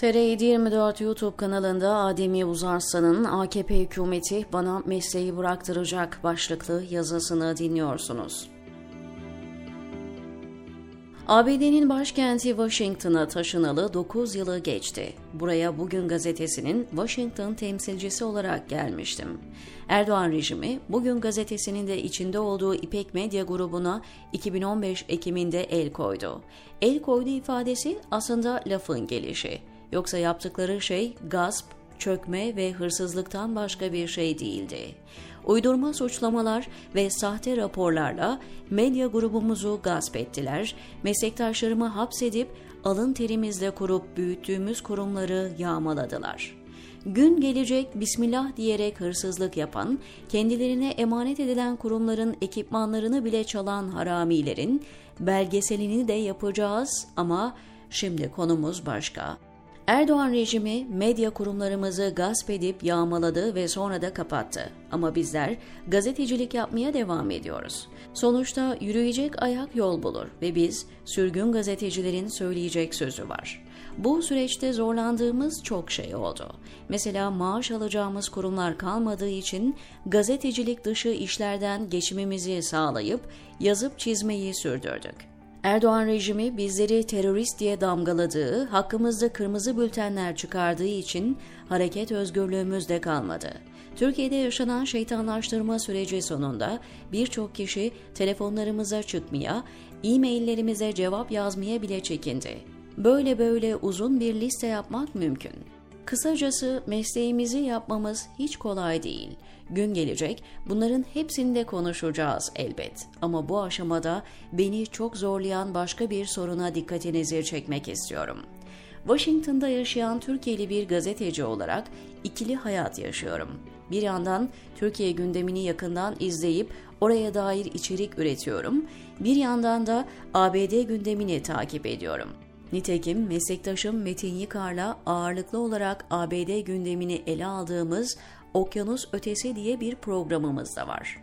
TR724 YouTube kanalında Ademi Uzarslan'ın AKP hükümeti bana mesleği bıraktıracak başlıklı yazısını dinliyorsunuz. ABD'nin başkenti Washington'a taşınalı 9 yılı geçti. Buraya Bugün gazetesinin Washington temsilcisi olarak gelmiştim. Erdoğan rejimi Bugün gazetesinin de içinde olduğu İpek Medya grubuna 2015 Ekim'inde el koydu. El koydu ifadesi aslında lafın gelişi. Yoksa yaptıkları şey gasp, çökme ve hırsızlıktan başka bir şey değildi. Uydurma suçlamalar ve sahte raporlarla medya grubumuzu gasp ettiler, meslektaşlarımı hapsedip alın terimizle kurup büyüttüğümüz kurumları yağmaladılar. Gün gelecek bismillah diyerek hırsızlık yapan, kendilerine emanet edilen kurumların ekipmanlarını bile çalan haramilerin belgeselini de yapacağız ama şimdi konumuz başka. Erdoğan rejimi medya kurumlarımızı gasp edip yağmaladı ve sonra da kapattı. Ama bizler gazetecilik yapmaya devam ediyoruz. Sonuçta yürüyecek ayak yol bulur ve biz sürgün gazetecilerin söyleyecek sözü var. Bu süreçte zorlandığımız çok şey oldu. Mesela maaş alacağımız kurumlar kalmadığı için gazetecilik dışı işlerden geçimimizi sağlayıp yazıp çizmeyi sürdürdük. Erdoğan rejimi bizleri terörist diye damgaladığı, hakkımızda kırmızı bültenler çıkardığı için hareket özgürlüğümüz de kalmadı. Türkiye'de yaşanan şeytanlaştırma süreci sonunda birçok kişi telefonlarımıza çıkmaya, e-maillerimize cevap yazmaya bile çekindi. Böyle böyle uzun bir liste yapmak mümkün. Kısacası mesleğimizi yapmamız hiç kolay değil. Gün gelecek bunların hepsinde konuşacağız elbet. Ama bu aşamada beni çok zorlayan başka bir soruna dikkatinizi çekmek istiyorum. Washington'da yaşayan Türkiye'li bir gazeteci olarak ikili hayat yaşıyorum. Bir yandan Türkiye gündemini yakından izleyip oraya dair içerik üretiyorum. Bir yandan da ABD gündemini takip ediyorum. Nitekim meslektaşım Metin Yıkar'la ağırlıklı olarak ABD gündemini ele aldığımız Okyanus Ötesi diye bir programımız da var.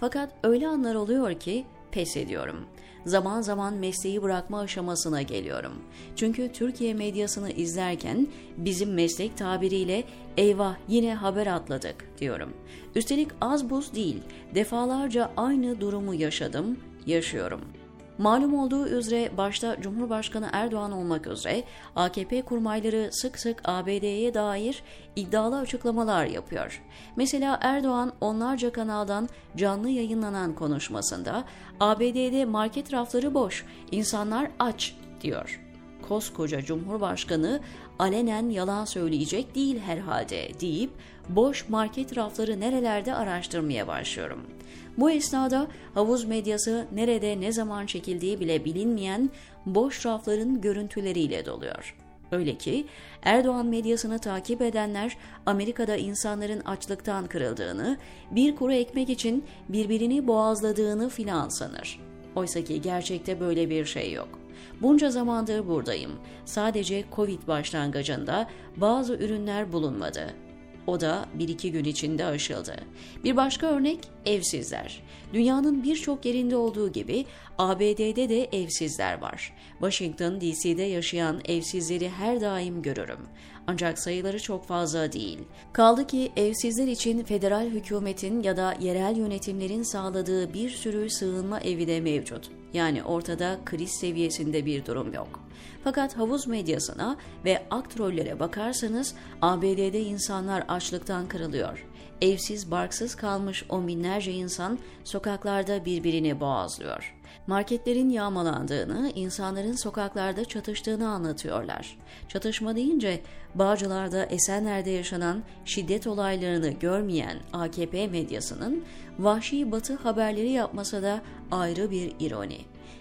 Fakat öyle anlar oluyor ki pes ediyorum. Zaman zaman mesleği bırakma aşamasına geliyorum. Çünkü Türkiye medyasını izlerken bizim meslek tabiriyle eyvah yine haber atladık diyorum. Üstelik az buz değil, defalarca aynı durumu yaşadım, yaşıyorum.'' Malum olduğu üzere başta Cumhurbaşkanı Erdoğan olmak üzere AKP kurmayları sık sık ABD'ye dair iddialı açıklamalar yapıyor. Mesela Erdoğan onlarca kanaldan canlı yayınlanan konuşmasında ABD'de market rafları boş, insanlar aç diyor. Koskoca Cumhurbaşkanı alenen yalan söyleyecek değil herhalde deyip boş market rafları nerelerde araştırmaya başlıyorum. Bu esnada havuz medyası nerede ne zaman çekildiği bile bilinmeyen boş rafların görüntüleriyle doluyor. Öyle ki Erdoğan medyasını takip edenler Amerika'da insanların açlıktan kırıldığını, bir kuru ekmek için birbirini boğazladığını filan sanır. Oysa ki gerçekte böyle bir şey yok. Bunca zamandır buradayım. Sadece Covid başlangıcında bazı ürünler bulunmadı. O da bir iki gün içinde aşıldı. Bir başka örnek evsizler. Dünyanın birçok yerinde olduğu gibi ABD'de de evsizler var. Washington DC'de yaşayan evsizleri her daim görürüm. Ancak sayıları çok fazla değil. Kaldı ki evsizler için federal hükümetin ya da yerel yönetimlerin sağladığı bir sürü sığınma evi de mevcut. Yani ortada kriz seviyesinde bir durum yok. Fakat havuz medyasına ve aktrollere bakarsanız ABD'de insanlar açlıktan kırılıyor. Evsiz barksız kalmış on binlerce insan sokaklarda birbirini boğazlıyor. Marketlerin yağmalandığını, insanların sokaklarda çatıştığını anlatıyorlar. Çatışma deyince Bağcılar'da Esenler'de yaşanan şiddet olaylarını görmeyen AKP medyasının vahşi batı haberleri yapmasa da ayrı bir ironi.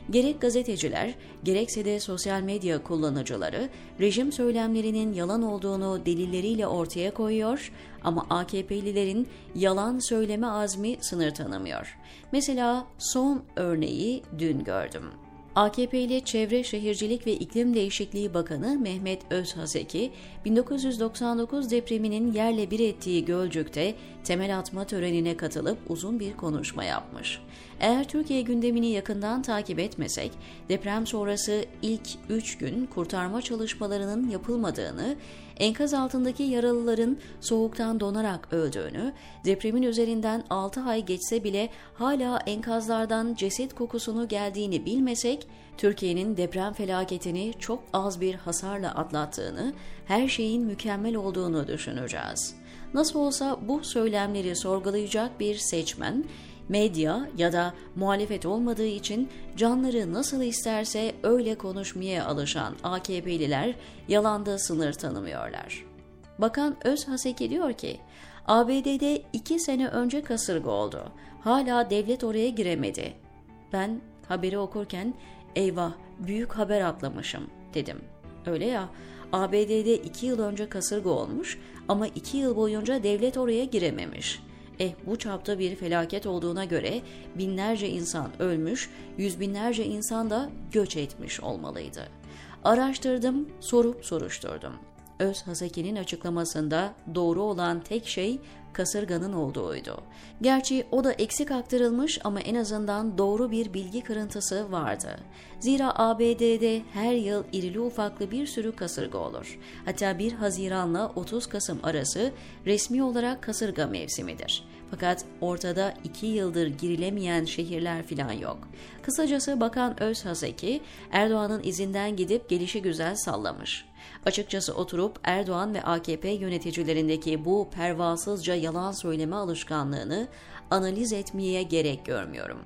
Gerek gazeteciler, gerekse de sosyal medya kullanıcıları rejim söylemlerinin yalan olduğunu delilleriyle ortaya koyuyor ama AKP'lilerin yalan söyleme azmi sınır tanımıyor. Mesela son örneği dün gördüm. AKP'li Çevre Şehircilik ve İklim Değişikliği Bakanı Mehmet Özhaseki, 1999 depreminin yerle bir ettiği Gölcük'te temel atma törenine katılıp uzun bir konuşma yapmış. Eğer Türkiye gündemini yakından takip etmesek, deprem sonrası ilk 3 gün kurtarma çalışmalarının yapılmadığını, enkaz altındaki yaralıların soğuktan donarak öldüğünü, depremin üzerinden 6 ay geçse bile hala enkazlardan ceset kokusunu geldiğini bilmesek, Türkiye'nin deprem felaketini çok az bir hasarla atlattığını, her şeyin mükemmel olduğunu düşüneceğiz. Nasıl olsa bu söylemleri sorgulayacak bir seçmen, medya ya da muhalefet olmadığı için canları nasıl isterse öyle konuşmaya alışan AKP'liler yalanda sınır tanımıyorlar. Bakan Özhaseki diyor ki, ABD'de iki sene önce kasırga oldu. Hala devlet oraya giremedi. Ben haberi okurken eyvah büyük haber atlamışım dedim. Öyle ya ABD'de iki yıl önce kasırga olmuş ama iki yıl boyunca devlet oraya girememiş. Eh bu çapta bir felaket olduğuna göre binlerce insan ölmüş, yüz binlerce insan da göç etmiş olmalıydı. Araştırdım, sorup soruşturdum. Öz Haseki'nin açıklamasında doğru olan tek şey kasırganın olduğuydu. Gerçi o da eksik aktarılmış ama en azından doğru bir bilgi kırıntısı vardı. Zira ABD'de her yıl irili ufaklı bir sürü kasırga olur. Hatta 1 Haziran'la 30 Kasım arası resmi olarak kasırga mevsimidir. Fakat ortada iki yıldır girilemeyen şehirler filan yok. Kısacası Bakan Özhaseki Erdoğan'ın izinden gidip gelişi güzel sallamış. Açıkçası oturup Erdoğan ve AKP yöneticilerindeki bu pervasızca yalan söyleme alışkanlığını analiz etmeye gerek görmüyorum.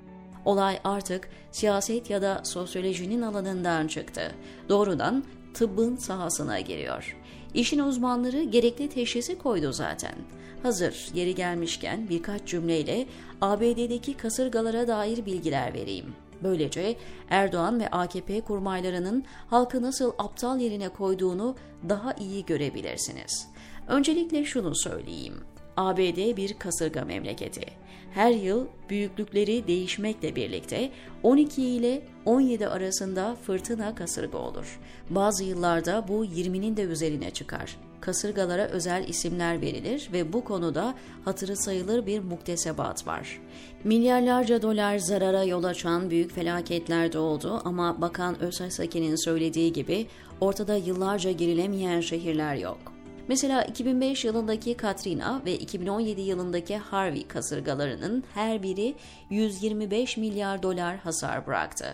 Olay artık siyaset ya da sosyolojinin alanından çıktı. Doğrudan tıbbın sahasına giriyor. İşin uzmanları gerekli teşhisi koydu zaten. Hazır yeri gelmişken birkaç cümleyle ABD'deki kasırgalara dair bilgiler vereyim. Böylece Erdoğan ve AKP kurmaylarının halkı nasıl aptal yerine koyduğunu daha iyi görebilirsiniz. Öncelikle şunu söyleyeyim. ABD bir kasırga memleketi. Her yıl büyüklükleri değişmekle birlikte 12 ile 17 arasında fırtına kasırga olur. Bazı yıllarda bu 20'nin de üzerine çıkar kasırgalara özel isimler verilir ve bu konuda hatırı sayılır bir muktesebat var. Milyarlarca dolar zarara yol açan büyük felaketler de oldu ama Bakan Özhasaki'nin söylediği gibi ortada yıllarca girilemeyen şehirler yok. Mesela 2005 yılındaki Katrina ve 2017 yılındaki Harvey kasırgalarının her biri 125 milyar dolar hasar bıraktı.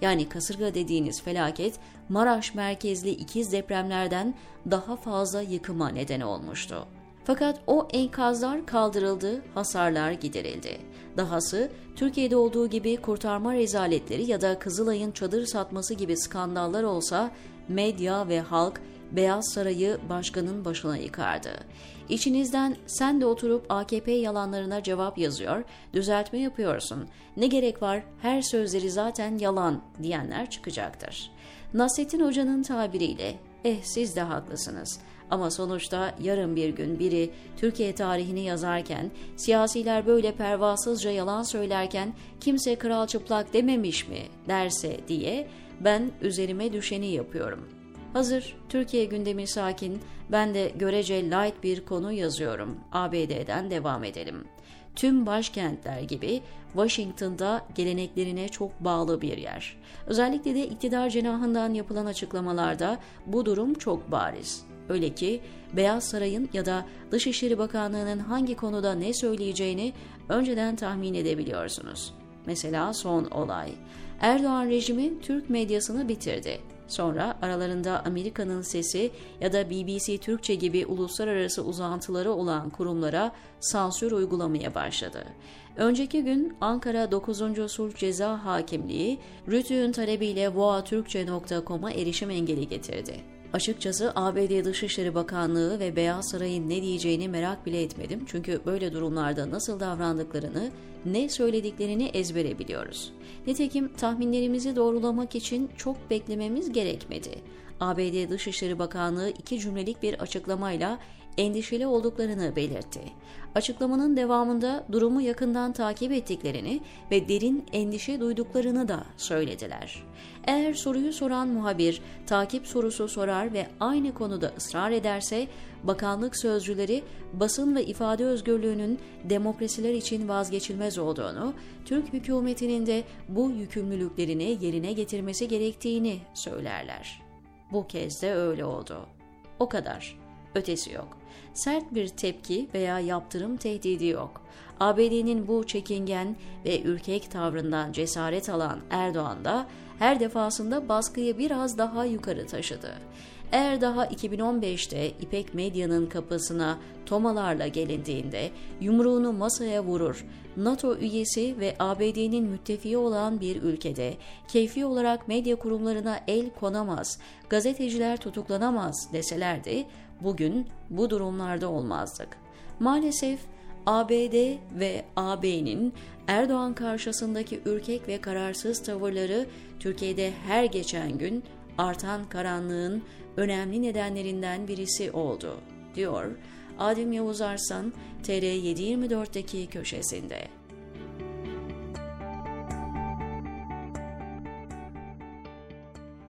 Yani kasırga dediğiniz felaket Maraş merkezli ikiz depremlerden daha fazla yıkıma neden olmuştu. Fakat o enkazlar kaldırıldı, hasarlar giderildi. Dahası Türkiye'de olduğu gibi kurtarma rezaletleri ya da Kızılay'ın çadır satması gibi skandallar olsa medya ve halk Beyaz Sarayı başkanın başına yıkardı. İçinizden sen de oturup AKP yalanlarına cevap yazıyor, düzeltme yapıyorsun. Ne gerek var her sözleri zaten yalan diyenler çıkacaktır. Nasrettin Hoca'nın tabiriyle eh siz de haklısınız. Ama sonuçta yarın bir gün biri Türkiye tarihini yazarken, siyasiler böyle pervasızca yalan söylerken kimse kral çıplak dememiş mi derse diye ben üzerime düşeni yapıyorum. Hazır Türkiye gündemi sakin, ben de görece light bir konu yazıyorum. ABD'den devam edelim. Tüm başkentler gibi Washington'da geleneklerine çok bağlı bir yer. Özellikle de iktidar cenahından yapılan açıklamalarda bu durum çok bariz. Öyle ki Beyaz Saray'ın ya da Dışişleri Bakanlığı'nın hangi konuda ne söyleyeceğini önceden tahmin edebiliyorsunuz. Mesela son olay. Erdoğan rejimi Türk medyasını bitirdi. Sonra aralarında Amerika'nın Sesi ya da BBC Türkçe gibi uluslararası uzantıları olan kurumlara sansür uygulamaya başladı. Önceki gün Ankara 9. Sulh Ceza Hakimliği, Rütü'nün talebiyle voatürkçe.com'a erişim engeli getirdi. Açıkçası ABD Dışişleri Bakanlığı ve Beyaz Saray'ın ne diyeceğini merak bile etmedim. Çünkü böyle durumlarda nasıl davrandıklarını, ne söylediklerini ezbere biliyoruz. Nitekim tahminlerimizi doğrulamak için çok beklememiz gerekmedi. ABD Dışişleri Bakanlığı iki cümlelik bir açıklamayla endişeli olduklarını belirtti. Açıklamanın devamında durumu yakından takip ettiklerini ve derin endişe duyduklarını da söylediler. Eğer soruyu soran muhabir takip sorusu sorar ve aynı konuda ısrar ederse bakanlık sözcüleri basın ve ifade özgürlüğünün demokrasiler için vazgeçilmez olduğunu, Türk hükümetinin de bu yükümlülüklerini yerine getirmesi gerektiğini söylerler. Bu kez de öyle oldu. O kadar. Ötesi yok. Sert bir tepki veya yaptırım tehdidi yok. ABD'nin bu çekingen ve ürkek tavrından cesaret alan Erdoğan da her defasında baskıyı biraz daha yukarı taşıdı. Eğer daha 2015'te İpek Medya'nın kapısına tomalarla gelindiğinde yumruğunu masaya vurur, NATO üyesi ve ABD'nin müttefiği olan bir ülkede keyfi olarak medya kurumlarına el konamaz, gazeteciler tutuklanamaz deselerdi bugün bu durumlarda olmazdık. Maalesef ABD ve AB'nin Erdoğan karşısındaki ürkek ve kararsız tavırları Türkiye'de her geçen gün artan karanlığın önemli nedenlerinden birisi oldu, diyor Adem Yavuz Arslan TR724'deki köşesinde.